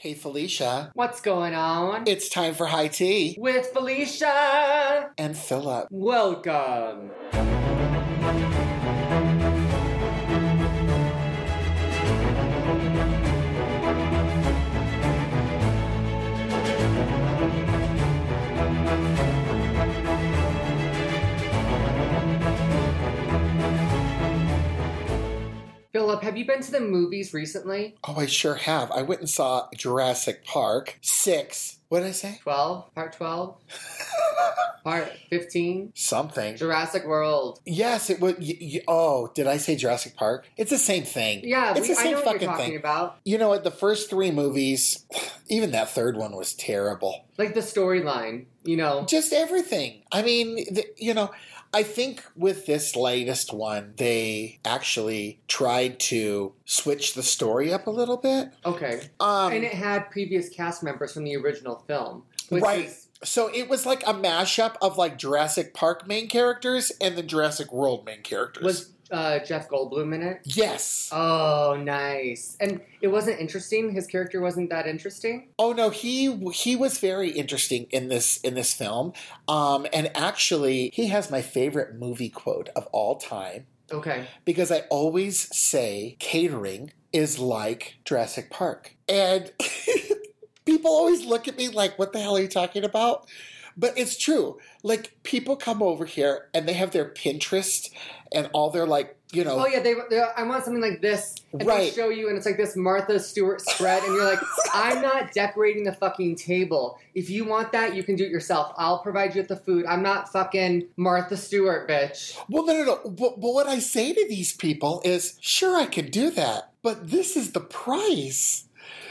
Hey, Felicia. What's going on? It's time for high tea. With Felicia! And Philip. Welcome! Philip, have you been to the movies recently? Oh, I sure have. I went and saw Jurassic Park 6. What did I say? 12? Part 12? Part 15? Something. Jurassic World. Yes, it was. Y- y- oh, did I say Jurassic Park? It's the same thing. Yeah, it's we, the I same fucking you're talking thing. about. You know what? The first three movies, even that third one was terrible. Like the storyline, you know. Just everything. I mean, the, you know, I think with this latest one, they actually tried to switch the story up a little bit. Okay. Um, and it had previous cast members from the original film. Which Right. is- so it was like a mashup of like Jurassic Park main characters and the Jurassic World main characters. was uh, Jeff Goldblum in it? yes. Oh, nice. And it wasn't interesting. His character wasn't that interesting. Oh no, he he was very interesting in this in this film. Um, and actually, he has my favorite movie quote of all time Okay. because I always say catering is like Jurassic Park, and people always look at me like, "What the hell are you talking about?" But it's true. Like people come over here and they have their Pinterest and all their like, you know, Oh yeah, they, they. I want something like this, and Right. they show you, and it's like this Martha Stewart spread, and you're like, I'm not decorating the fucking table. If you want that, you can do it yourself. I'll provide you with the food. I'm not fucking Martha Stewart, bitch. Well, no, no, no. But, but what I say to these people is, sure, I can do that, but this is the price.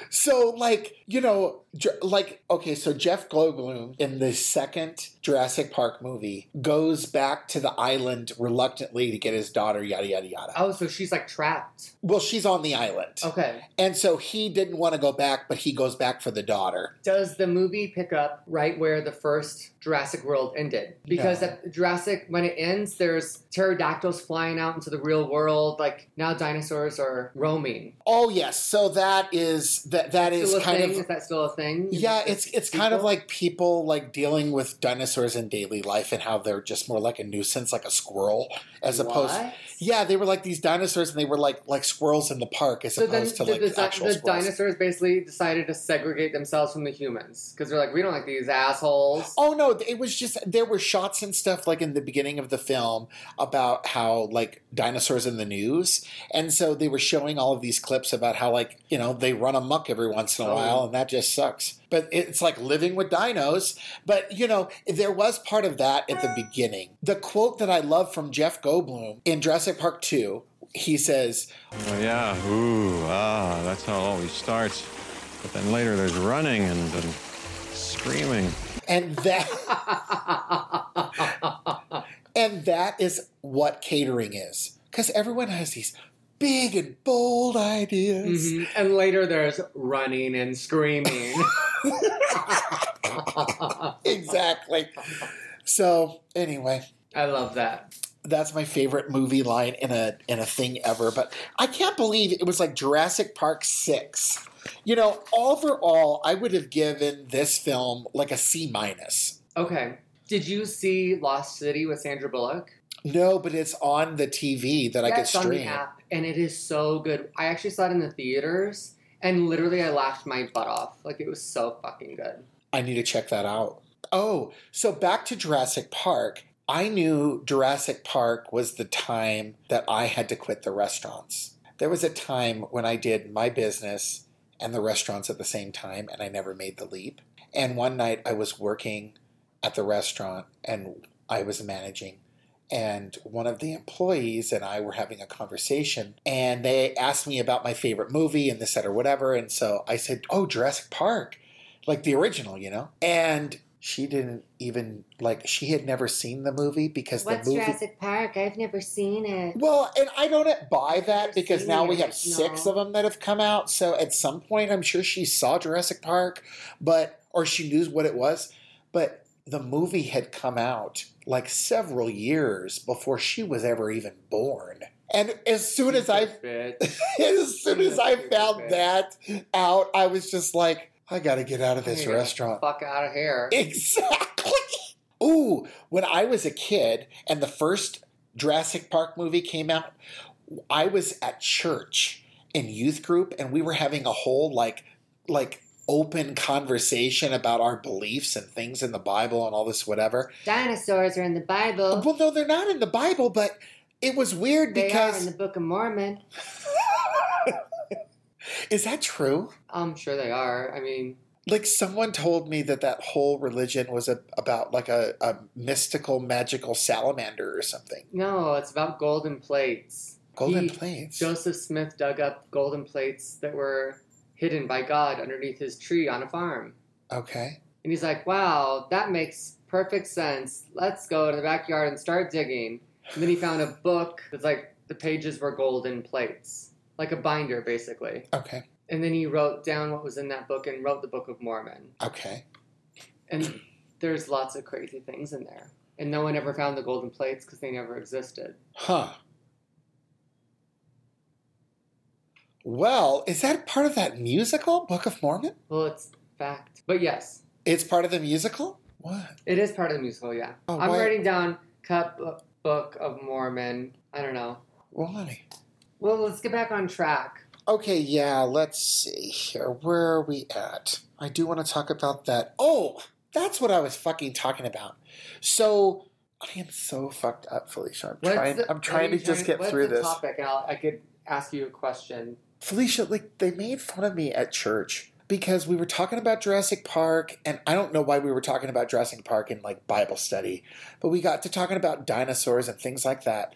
So, like, you know, like, okay, so Jeff Goldblum in the second Jurassic Park movie goes back to the island reluctantly to get his daughter, yada, yada, yada. Oh, so she's like trapped. Well, she's on the island. Okay. And so he didn't want to go back, but he goes back for the daughter. Does the movie pick up right where the first Jurassic World ended? Because No. at Jurassic, when it ends, there's pterodactyls flying out into the real world. Like now, dinosaurs are roaming. Oh, yes. So that is, that, that is kind thing? of. Is that still a thing? Yeah, it's it's kind of like people like dealing with dinosaurs in daily life and how they're just more like a nuisance, like a squirrel, as opposed. Yeah, they were like these dinosaurs, and they were like like squirrels in the park, as So then, opposed to the, like the, actual the squirrels. dinosaurs basically decided to segregate themselves from the humans because they're like, we don't like these assholes. Oh no, it was just there were shots and stuff like in the beginning of the film about how like dinosaurs in the news, and so they were showing all of these clips about how like you know they run amok every once in a Oh. while, and that just sucks. But it's like living with dinos. But you know there was part of that at the beginning. The quote that I love from Jeff Goldblum in Jurassic Park Two, he says, Oh, yeah, ooh, ah, that's how it always starts. But then later there's running and, and screaming. and that and that is what catering is because everyone has these big and bold ideas Mhm. And later there's running and screaming. exactly so anyway I love that. that's my favorite movie line in a in a thing ever but i can't believe it was like jurassic park 6 you know overall i would have given this film like a c minus Okay. Did you see Lost City with Sandra Bullock? No but it's on the tv that i Yeah, could it's on the stream app, and it is so good. I actually saw it in the theaters, and literally I laughed my butt off. Like it was so fucking good. I need to check that out. Oh, so back to Jurassic Park. I knew Jurassic Park was the time that I had to quit the restaurants. There was a time when I did my business and the restaurants at the same time, and I never made the leap. And one night I was working at the restaurant and I was managing. And one of the employees and I were having a conversation, and they asked me about my favorite movie and this, that, or whatever. And so I said, Oh, Jurassic Park like the original, you know? And she didn't even like she had never seen the movie because What's the movie Jurassic Park? I've never seen it. Well, and I don't buy that because now we have six of them that have come out. So at some point I'm sure she saw Jurassic Park, but or she knew what it was, but the movie had come out like several years before she was ever even born. And as soon as I as soon as I found that out, I was just like, I gotta get out of this restaurant. Fuck out of here. Exactly. Ooh, when I was a kid and the first Jurassic Park movie came out, I was at church in youth group and we were having a whole like like open conversation about our beliefs and things in the Bible and all this whatever. Dinosaurs are in the Bible. Well, no, they're not in the Bible, but it was weird because They are in the Book of Mormon. is that true? I'm sure they are. I mean, Like someone told me that that whole religion was a, about like a, a mystical, magical salamander or something. no, it's about golden plates. Golden He- plates. Joseph Smith dug up golden plates that were hidden by God underneath his tree on a farm. Okay. And he's like, wow, that makes perfect sense. Let's go to the backyard and start digging. And then he found a book that's like the pages were golden plates, like a binder, basically. Okay. And then he wrote down what was in that book and wrote the Book of Mormon. Okay. And there's lots of crazy things in there. And no one ever found the golden plates because they never existed. Huh. Well, is that part of that musical, Book of Mormon? Well, it's fact. But yes, It's part of the musical? What? it is part of the musical, yeah. Oh, I'm why- writing down Cut Bu- uh, Book of Mormon. I don't know. Why? Well, let's get back on track. Okay, yeah, let's see here. Where are we at? I do want to talk about that. Oh, that's what I was fucking talking about. So, I am so fucked up, Felicia. I'm What's trying, the- I'm trying to you just get through this. topic? And I'll, I could ask you a question. Felicia, like they made fun of me at church because we were talking about Jurassic Park, and I don't know why we were talking about Jurassic Park in like Bible study, but we got to talking about dinosaurs and things like that.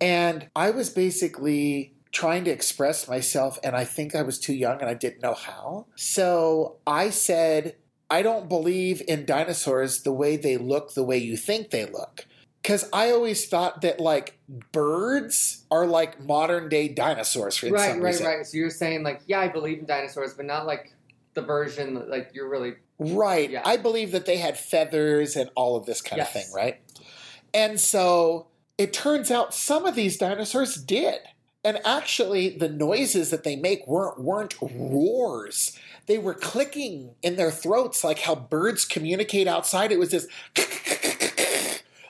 And I was basically trying to express myself, and I think I was too young and I didn't know how. So I said, I don't believe in dinosaurs the way they look, the way you think they look. Because I always thought that like birds are like modern day dinosaurs for right, right, reason. right. So you're saying like, yeah, I believe in dinosaurs, but not like the version like you're really Right. Yeah. I believe that they had feathers and all of this kind of thing, right? And so it turns out some of these dinosaurs did. And actually the noises that they make weren't weren't roars. They were clicking in their throats like how birds communicate outside. It was this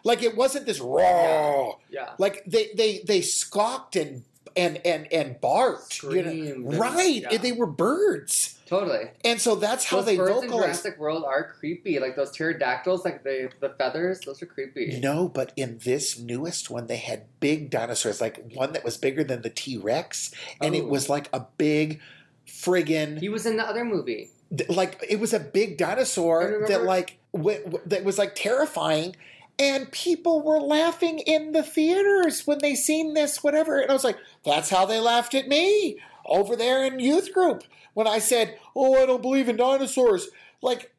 like it wasn't this raw. yeah. Like they they they squawked and and and and barked. you know? Right. yeah. They were birds. Totally. And so that's how those they birds in. Jurassic World are creepy. Like those pterodactyls, like the the feathers, those are creepy. No, but in this newest one, they had big dinosaurs, like one that was bigger than the T Rex, and it Oh. was like a big friggin' He was in the other movie. th- like it was a big dinosaur that like w- w- that was like terrifying, and people were laughing in the theaters when they seen this, whatever. And I was like, that's how they laughed at me over there in youth group when I said, "Oh, I don't believe in dinosaurs." Like,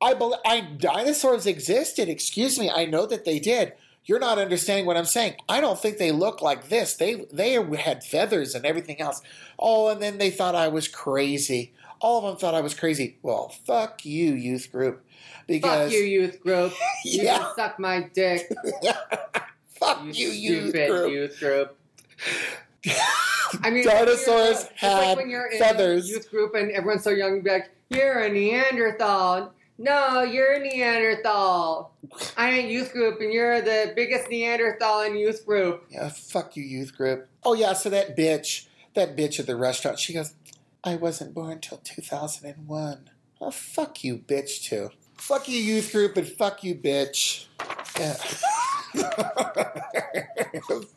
I believe I dinosaurs existed. Excuse me, I know that they did. You're not understanding what I'm saying. I don't think they look like this. They they had feathers and everything else. Oh, and then they thought I was crazy. All of them thought I was crazy. Well, fuck you, youth group, because Fuck you, youth group. You Yeah. can suck my dick. fuck You, you, youth stupid group. youth group. I mean, like Dinosaurs you're- like had when you're in feathers. a youth group and everyone's so young, be like, "You're a Neanderthal." No, you're a Neanderthal. I ain't youth group, and you're the biggest Neanderthal in youth group. Yeah, fuck you, youth group. Oh yeah, so that bitch, that bitch at the restaurant, she goes, I wasn't born till 2001. Oh, fuck you, bitch, too. Fuck you, youth group, and fuck you, bitch. Yeah.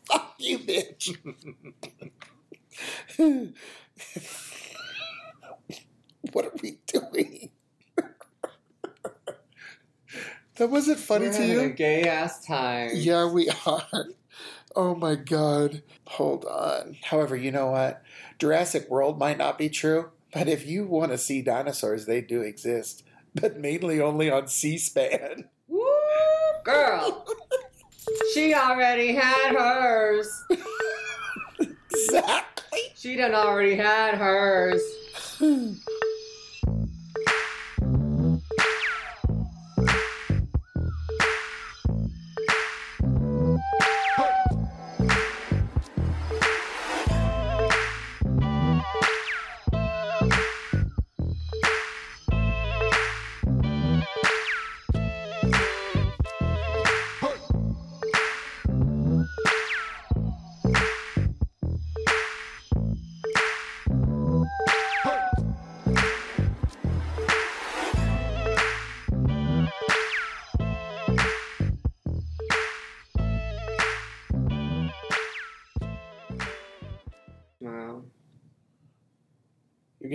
fuck you, bitch. what are we doing? that wasn't funny We're to having you? a gay ass time. Yeah, we are. Oh my god. Hold on. However, you know what? Jurassic World might not be true, but if you want to see dinosaurs, they do exist, but mainly only on C SPAN. Woo, girl. she already had hers. Exactly. She done already had hers.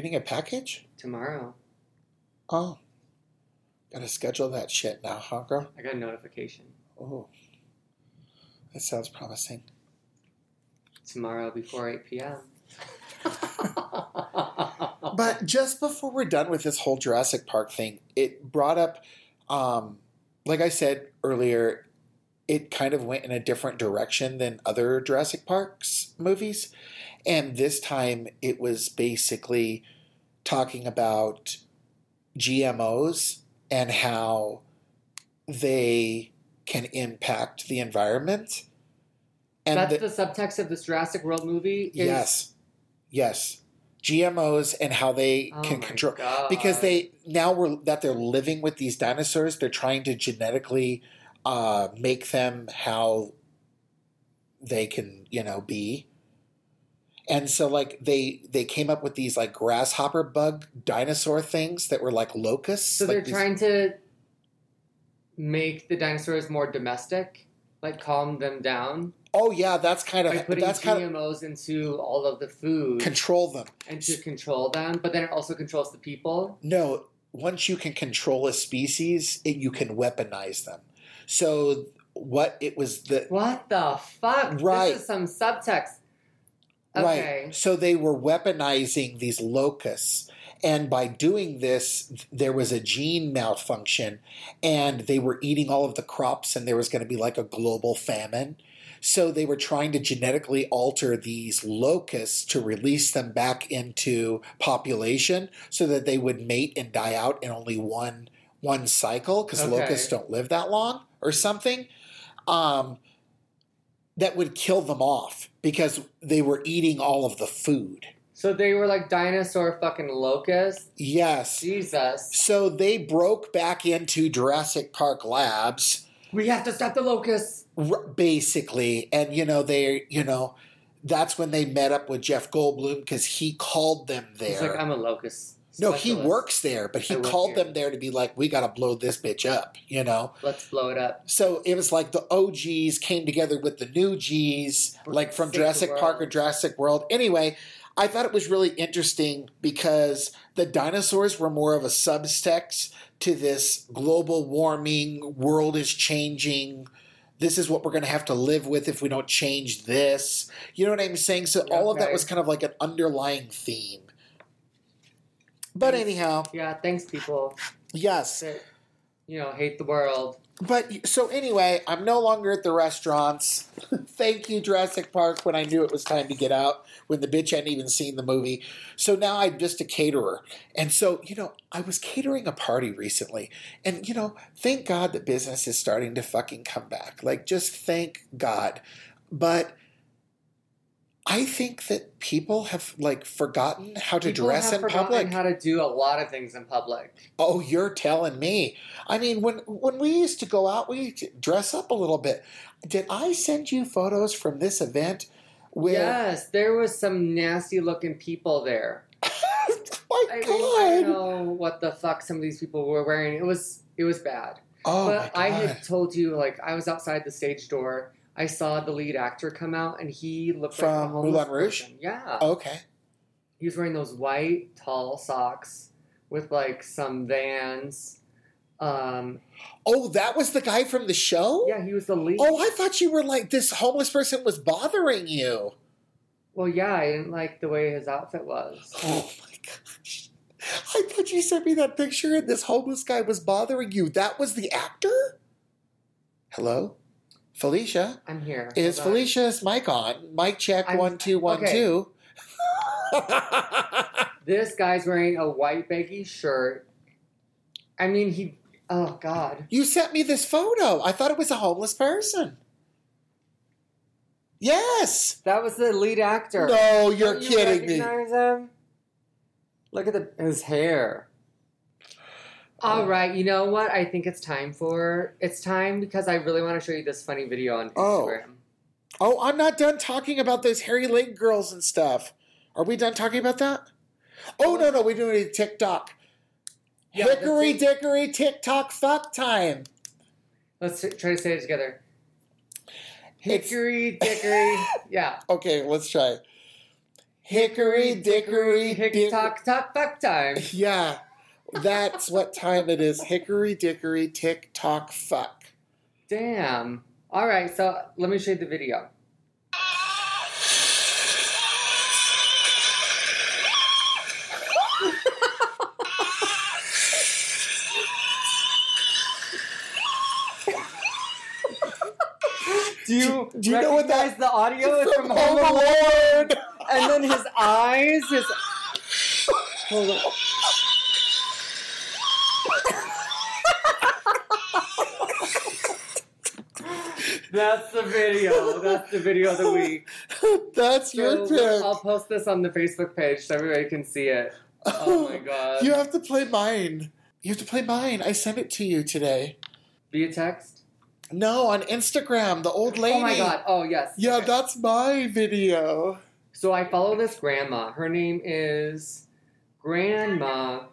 getting a package? tomorrow. Oh. Gotta schedule that shit now, huh, girl? I got a notification Oh. That sounds promising. tomorrow before 8 p.m. But just before we're done with this whole Jurassic Park thing, it brought up, um, like I said earlier, it kind of went in a different direction than other Jurassic Parks movies. And this time it was basically talking about GMOs and how they can impact the environment. And That's the- the subtext of this Jurassic World movie. is- yes, yes, GMOs and how they Oh can control God. because they now we're that they're living with these dinosaurs. They're trying to genetically uh, make them how they can you know be. And so like they they came up with these like grasshopper bug dinosaur things that were like locusts. So like they're these- trying to make the dinosaurs more domestic, like calm them down Oh yeah, that's kind by of putting that's kind of GMOs into all of the food control them. and to control them. But then it also controls the people. No, once you can control a species, it, you can weaponize them. So what it was the What the fuck? Right. This is some subtext. Okay. right. So they were weaponizing these locusts. And by doing this, there was a gene malfunction, and they were eating all of the crops, and there was going to be like a global famine. So they were trying to genetically alter these locusts to release them back into population so that they would mate and die out in only one one cycle because Okay. locusts don't live that long or something. Um, that would kill them off because they were eating all of the food. So they were like dinosaur fucking locusts. Yes. Jesus. So they broke back into Jurassic Park labs We have to stop the locusts. basically and you know they you know that's when they met up with jeff goldblum because he called them there He's like, I'm a locust. No he works there but he I called them there to be like we gotta blow this bitch up you know Let's blow it up. so it was like the og's came together with the new g's For like from jurassic park or jurassic world anyway i thought it was really interesting because the dinosaurs were more of a subtext to this global warming world is changing this is what we're going to have to live with if we don't change this. You know what I'm saying? So all of that was kind of like an underlying theme. But anyhow, Yeah, thanks, people yes. that, you know, hate the world. But so anyway, I'm no longer at the restaurants. Thank you, Jurassic Park, when I knew it was time to get out, when the bitch hadn't even seen the movie. So now I'm just a caterer. And so, you know, I was catering a party recently. And, you know, thank God that business is starting to fucking come back. Like, just thank God. But I think that people have, like, forgotten how to People dress in public. how to do a lot of things in public. Oh, you're telling me. I mean, when when we used to go out, we dress up a little bit. Did I send you photos from this event? Where, Yes, there was some nasty looking people there. my I, God! mean, I don't know what the fuck some of these people were wearing. It was it was bad. oh but I had told you like I was outside the stage door. I saw the lead actor come out, and he looked like From a homeless Moulin Rouge? person. Yeah, okay. he was wearing those white tall socks with like some Vans. Um, Oh, that was the guy from the show. yeah, he was the lead. Oh, I thought you were like this homeless person was bothering you. Well, yeah, I didn't like the way his outfit was. Oh my gosh! I thought you sent me that picture and this homeless guy was bothering you. That was the actor. Hello, Felicia. I'm here. Is Hold on. Felicia's mic on? Mic check I'm- one two one okay. two. This guy's wearing a white baggy shirt. I mean, he. Oh God. you sent me this photo. I thought it was a homeless person. Yes. That was the lead actor. No, you're Don't you kidding me. him? Look at the, his hair. All right, you know what? I think it's time for it's time because I really want to show you this funny video on Oh. Instagram. Oh, oh I'm not done talking about those hairy leg girls and stuff. Are we done talking about that? Oh no, no, we're doing a TikTok. Yeah, Hickory dickory TikTok fuck time. Let's try to say it together. Hickory dickory. yeah. Okay, let's try. Hickory dickory Hick dick. tock tock fuck time. Yeah, that's what time it is. Hickory dickory tick tock fuck. Damn. All right, so let me show you the video. Do you, Do you know what recognize that- the audio is From from Home? Alone. And then his eyes, his. Hold on. That's the video. That's the video of the week. That's your So, pick. I'll post this on the Facebook page so everybody can see it. Oh, oh my god. You have to play mine. You have to play mine. I sent it to you today. Via text? No, on Instagram, the old lady. Oh my god. Oh yes. Yeah, Okay. that's my video. So I follow this grandma. Her name is Grandma.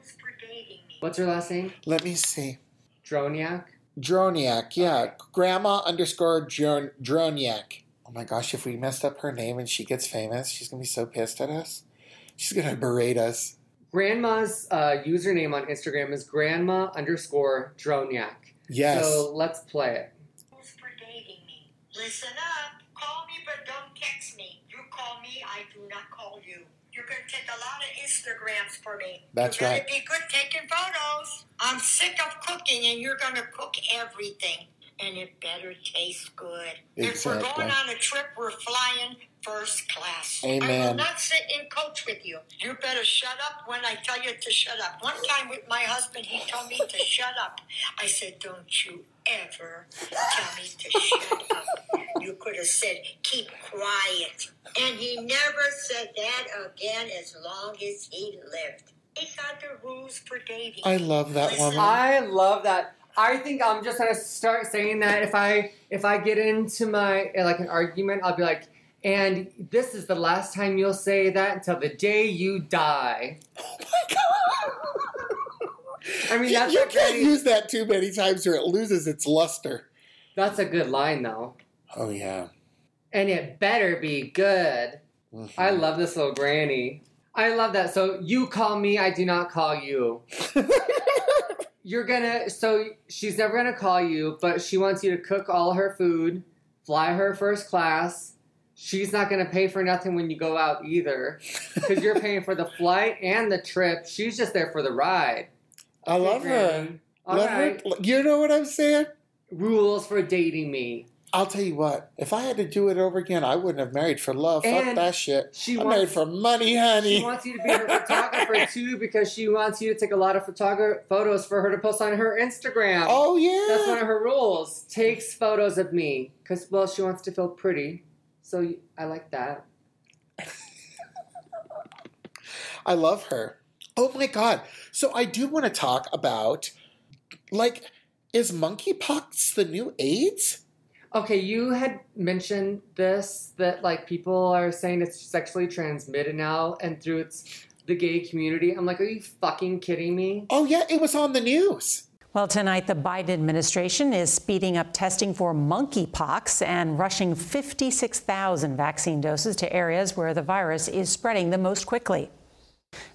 What's her last name? Let me see. Droniak. Droniak, yeah. Grandma underscore Dron- Droniak. Oh my gosh, if we messed up her name and she gets famous, she's gonna be so pissed at us. She's gonna berate us. Grandma's uh, username on Instagram is grandma underscore Droniak. Yes. So let's play it. rules for dating me. Listen up. Call me, but don't text me. You call me, I do not call you. You're going to take a lot of Instagrams for me. That's you right. better be good taking photos. I'm sick of cooking, and you're going to cook everything. And it better taste good. If we're going on a trip, we're flying first class. Amen. I will not sit in coach with you. You better shut up when I tell you to shut up. One time with my husband, he told me to shut up. I said, Don't you ever tell me to shut up. You could have said, Keep quiet. And he never said that again as long as he lived. These are the rules for dating. I love that Listen, woman. I love that. I think I'm just gonna start saying that if I if I get into my like an argument, I'll be like, and this is the last time you'll say that until the day you die. oh my god. I mean, You, that's you a can't very- use that too many times or it loses its luster. That's a good line though, Oh yeah. and it better be good. Mhm. I love this little granny. I love that. So you call me, I do not call you. You're gonna, so she's never gonna call you, but she wants you to cook all her food, fly her first class. She's not gonna pay for nothing when you go out either, because you're paying for the flight and the trip. She's just there for the ride. I love her. All Love right. her. You know what I'm saying? Rules for dating me. I'll tell you what. If I had to do it over again, I wouldn't have married for love. Fuck that shit. She I'm wants married for money, honey. She wants you to be her photographer too because she wants you to take a lot of photos for her to post on her Instagram. oh yeah. That's one of her rules. Takes photos of me because well, she wants to feel pretty. So I like that. I love her. Oh my god. So I do want to talk about like is monkeypox the new AIDS? Okay, you had mentioned this that like people are saying it's sexually transmitted now and through its the gay community. I'm like, are you fucking kidding me? Oh yeah, it was on the news. Well, tonight, the Biden administration is speeding up testing for monkeypox and rushing 56,000 vaccine doses to areas where the virus is spreading the most quickly.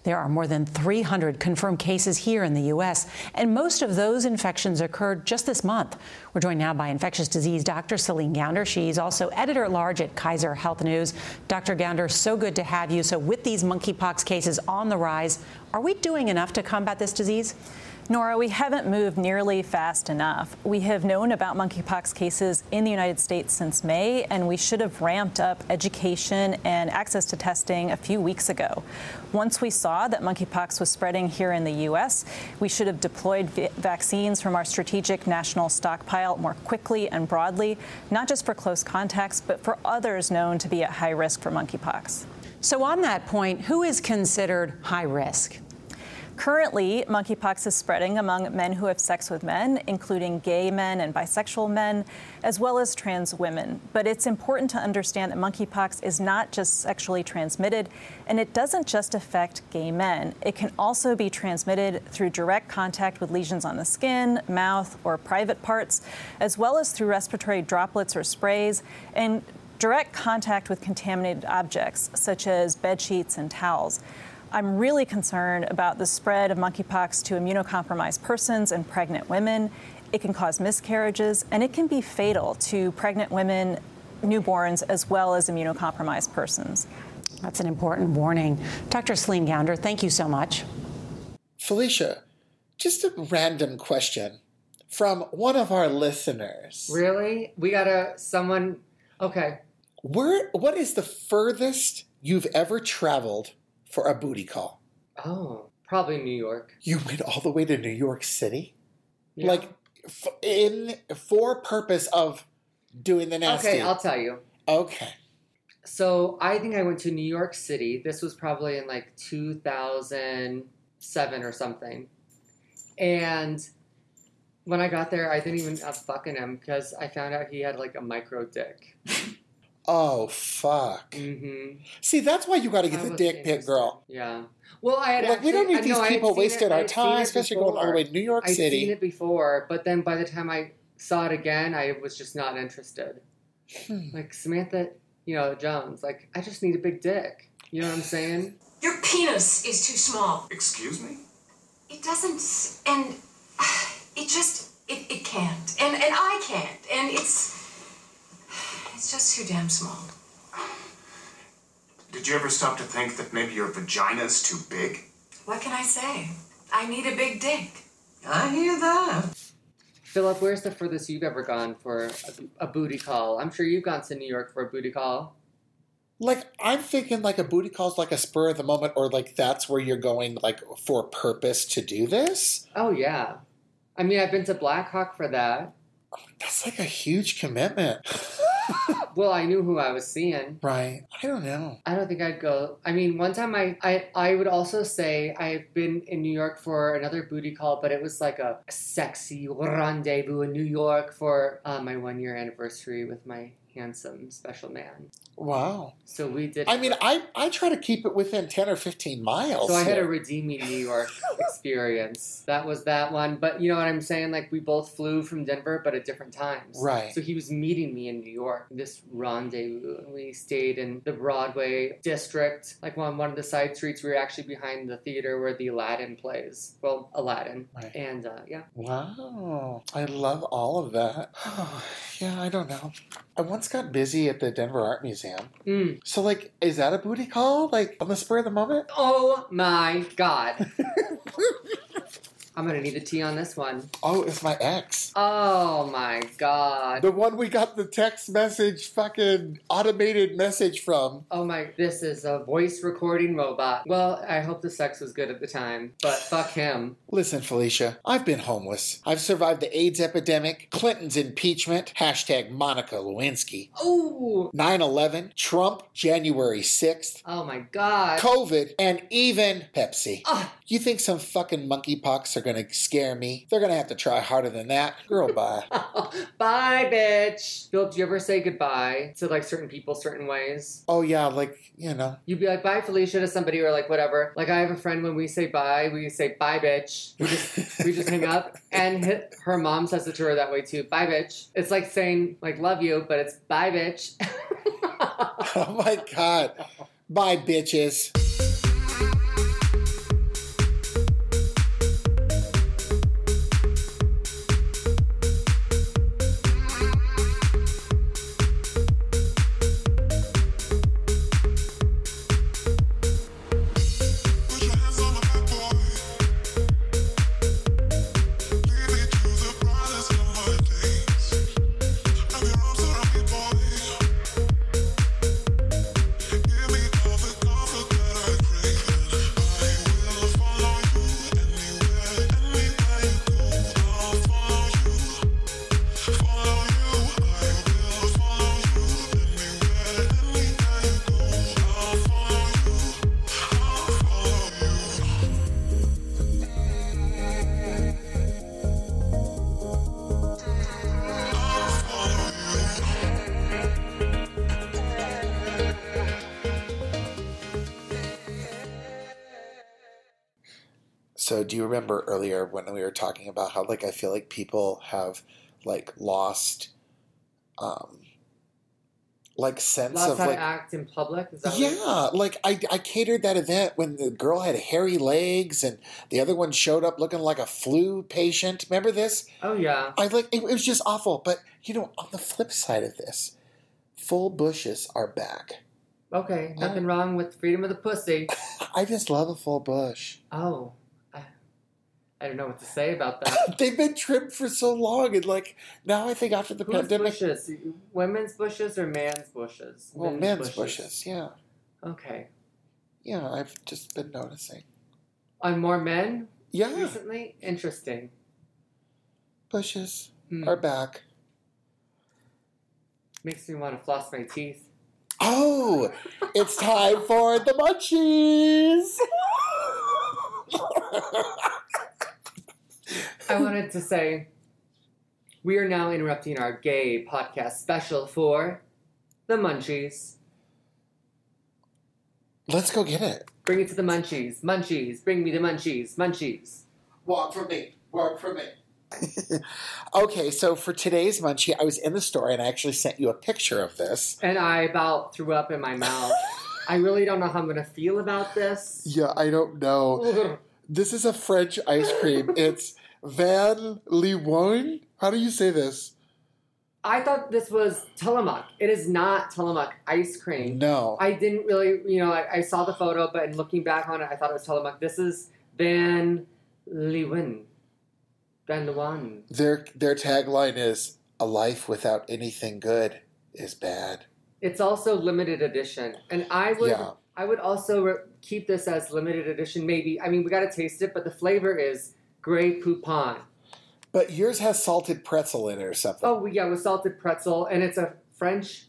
There are more than 300 confirmed cases here in the U.S., and most of those infections occurred just this month. We're joined now by infectious disease doctor Celine Gounder. She's also editor at large at Kaiser Health News. Dr. Gounder, so good to have you. So, with these monkeypox cases on the rise, are we doing enough to combat this disease? Nora, we haven't moved nearly fast enough. We have known about monkeypox cases in the United States since May, and we should have ramped up education and access to testing a few weeks ago. Once we saw that monkeypox was spreading here in the U.S., we should have deployed vaccines from our strategic national stockpile more quickly and broadly, not just for close contacts, but for others known to be at high risk for monkeypox. So, on that point, who is considered high risk? Currently, monkeypox is spreading among men who have sex with men, including gay men and bisexual men, as well as trans women. But it's important to understand that monkeypox is not just sexually transmitted, and it doesn't just affect gay men. It can also be transmitted through direct contact with lesions on the skin, mouth, or private parts, as well as through respiratory droplets or sprays. And direct contact with contaminated objects, such as bed sheets and towels. I'm really concerned about the spread of monkeypox to immunocompromised persons and pregnant women. It can cause miscarriages, and it can be fatal to pregnant women, newborns, as well as immunocompromised persons. That's an important warning. Dr. Celine Gounder, thank you so much. Felicia, just a random question from one of our listeners. Really? We got a someone. Okay. Where? What is the furthest you've ever traveled for a booty call? Oh, probably New York. You went all the way to New York City, Yeah. like f- in for purpose of doing the nasty. Okay, I'll tell you. okay. So I think I went to New York City. This was probably in like 2007 or something. And when I got there, I didn't even fucking him because I found out he had like a micro dick. Oh fuck. Mm-hmm. See, that's why you got to I get the dick pic, girl. Yeah. Well, I had Like actually, we don't I need these know people seen wasting it- I our had seen time, it especially going all the way to New York I'd City. seen it before, but then by the time I saw it again, I was just not interested. Hmm. Like Samantha, you know Jones. Like I just need a big dick. You know what I'm saying? Your penis is too small. Excuse me? It doesn't, and it just, it, it can't. And, and I can't. And it's, it's just too damn small. Did you ever stop to think that maybe your vagina's too big? What can I say? I need a big dick. I hear that. Philip, where's the furthest you've ever gone for a, a booty call? I'm sure you've gone to New York for a booty call. Like I'm thinking, like a booty call's like a spur of the moment, or like that's where you're going, like for purpose to do this. Oh yeah. I mean, I've been to Black Hawk for that. Oh, that's like a huge commitment, Well, I knew who I was seeing. right? I don't know. I don't think I'd go. I mean, one time I, I, I would also say I've been in New York for another booty call, but it was like a sexy rendezvous in New York for uh, my one year anniversary with my handsome special man. Wow. So we did. I mean, I I try to keep it within ten or fifteen miles. So I had a redeeming New York experience. That was that one. But you know what I'm saying? Like we both flew from Denver, but at different times. Right. So he was meeting me in New York, this rendezvous, and we stayed in the Broadway district, like on one of the side streets. We were actually behind the theater where the Aladdin plays. Well, Aladdin. Right. And uh, yeah. Wow, I love all of that. yeah, I don't know. I once got busy at the Denver Art Museum. Mm. So, like, is that a booty call? Like, on the spur of the moment? Oh my God. I'm gonna need a tea on this one. Oh, it's my ex. Oh my God. The one we got the text message, fucking automated message from. Oh my, this is a voice recording robot. Well, I hope the sex was good at the time, but fuck him. Listen, Felicia, I've been homeless. I've survived the AIDS epidemic, Clinton's impeachment, hashtag Monica Lewinsky, Oh, 9 11, Trump, January 6th, oh my god. COVID, and even Pepsi. Ah. You think some fucking monkeypox are gonna scare me? They're gonna have to try harder than that. Girl, bye. Bye, bitch. Philip, do you ever say goodbye to like certain people certain ways? oh, yeah, like, you know. You'd be like, bye, Felicia, to somebody or like whatever. Like, I have a friend when we say bye, we say bye, bitch. We just, we just hang up. And hi- her mom says it to her that way too. Bye, bitch. It's like saying, like, love you, but it's bye, bitch. Oh my god. Bye, bitches. Do you remember earlier when we were talking about how, like, I feel like people have, like, lost, um, like sense Lots of how like to act in public. Is that what yeah, like I, I catered that event when the girl had hairy legs and the other one showed up looking like a flu patient. Remember this? Oh yeah. I like it, it was just awful. But you know, on the flip side of this, full bushes are back. Okay. Nothing wrong with freedom of the pussy. I just love a full bush. Oh. I, don't know what to say about that. They've been trimmed for so long, and like now, I think after the Whose pandemic, bushes? Women's bushes or man's bushes? well, men's bushes. Yeah, Okay. yeah. I've just been noticing. On more men Yeah, recently? Interesting. bushes Hmm. are back. Makes me want to floss my teeth. Oh, it's time for the munchies. I wanted to say we are now interrupting our gay podcast special for the munchies. Let's go get it. Bring it to the munchies. Munchies. Bring me the munchies. Munchies. Walk for me. Walk for me. okay, so for today's munchie, I was in the store and I actually sent you a picture of this. And I about threw up in my mouth. I really don't know how I'm going to feel about this. Yeah, I don't know. This is a French ice cream. It's Van Leeuwen. How do you say this? I thought this was Tillamook. It is not Tillamook ice cream. No. I didn't really, you know, I, I saw the photo, but in looking back on it, I thought it was Tillamook. This is Van Leeuwen. Van Leeuwen. Their their tagline is a life without anything good is bad. It's also limited edition, and I would, Yeah. I would also re- keep this as limited edition. Maybe, I mean, we got to taste it, but the flavor is Grey Poupon. But yours has salted pretzel in it or something. Oh, yeah, with salted pretzel, and it's a French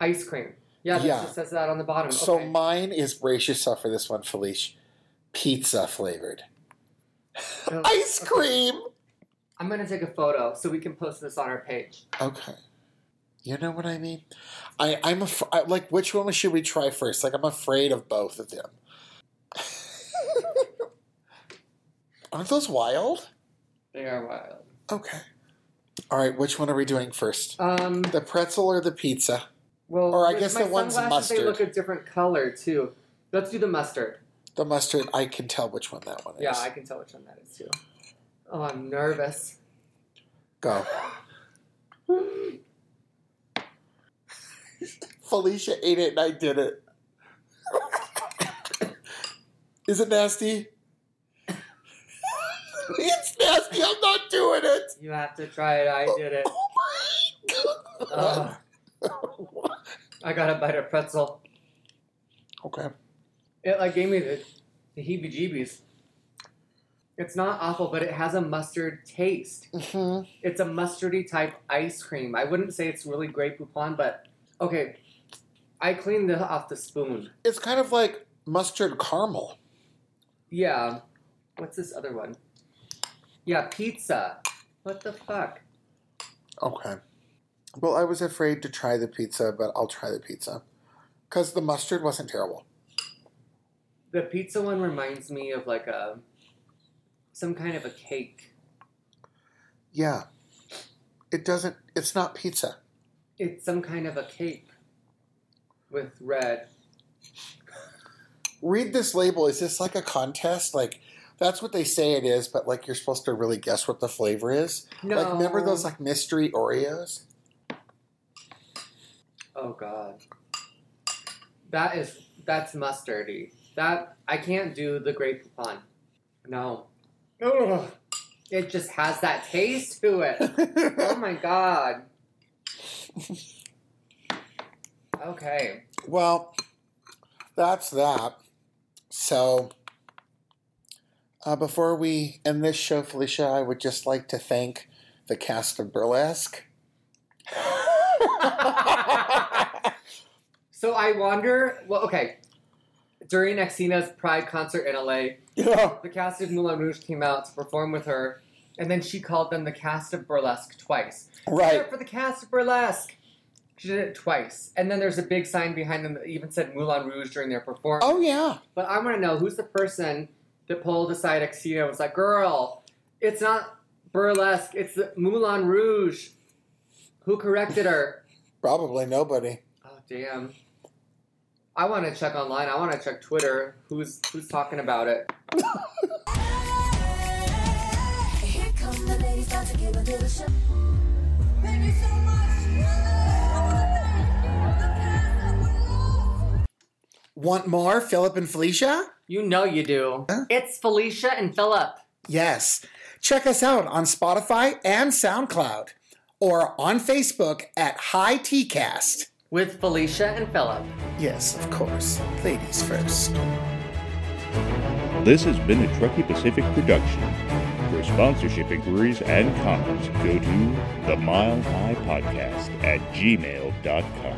ice cream. Yeah, that Yeah. just says that on the bottom. So okay. mine is brace yourself for this one, Felice. Pizza flavored. Oh, Ice okay. cream! I'm gonna take a photo so we can post this on our page. Okay. You know what I mean? I, I'm af- I, like, which one should we try first? Like, I'm afraid of both of them. Aren't those wild? They are wild. Okay. All right, which one are we doing first? Um, The pretzel or the pizza? well, Or I guess the one's sunglasses, They look a different color too. Let's do the mustard. The mustard, I can tell which one that one is. Yeah, I can tell which one that is too. Oh, I'm nervous. Go. Felicia ate it and I did it. Is it nasty? It's nasty. I'm not doing it. You have to try it. I did it. Oh my Ugh. I got a bite of pretzel. Okay. It like gave me the, the heebie-jeebies. It's not awful, but it has a mustard taste. Mm-hmm. It's a mustardy type ice cream. I wouldn't say it's really great poupon, but okay. I cleaned it off the spoon. It's kind of like mustard caramel. Yeah. What's this other one? Yeah, pizza. What the fuck? Okay. Well, I was afraid to try the pizza, but I'll try the pizza. Because the mustard wasn't terrible. The pizza one reminds me of like a some kind of a cake. Yeah. It doesn't, it's not pizza. It's some kind of a cake with red. read this label. Is this like a contest? Like that's what they say it is, but like you're supposed to really guess what the flavor is. No. Like remember those like mystery Oreos? Oh god. That is that's mustardy. That I can't do the grape poupon. No. Ugh. It just has that taste to it. oh my god. Okay. well, that's that. So uh, before we end this show, Felicia, I would just like to thank the cast of Burlesque. So I wonder. Well, okay. During Xtina's Pride concert in LA, yeah. the cast of Moulin Rouge came out to perform with her, and then she called them the cast of Burlesque twice. Right. For the cast of Burlesque. She did it twice, and then there's a big sign behind them that even said Moulin Rouge during their performance. Oh yeah. But I want to know who's the person that pulled aside and was like, "Girl, it's not burlesque. It's the Moulin Rouge." Who corrected her? Probably nobody. Oh, Damn. I want to check online. I want to check Twitter. Who's who's talking about it? Here come the ladies, about to give a little show. Want more, Philip and Felicia? You know you do. It's Felicia and Philip. Yes. Check us out on Spotify and SoundCloud or on Facebook at High TCast. With Felicia and Philip. Yes, of course. Ladies first. This has been a Truckee Pacific production. For sponsorship inquiries and comments, go to the Mile High Podcast at gmail.com.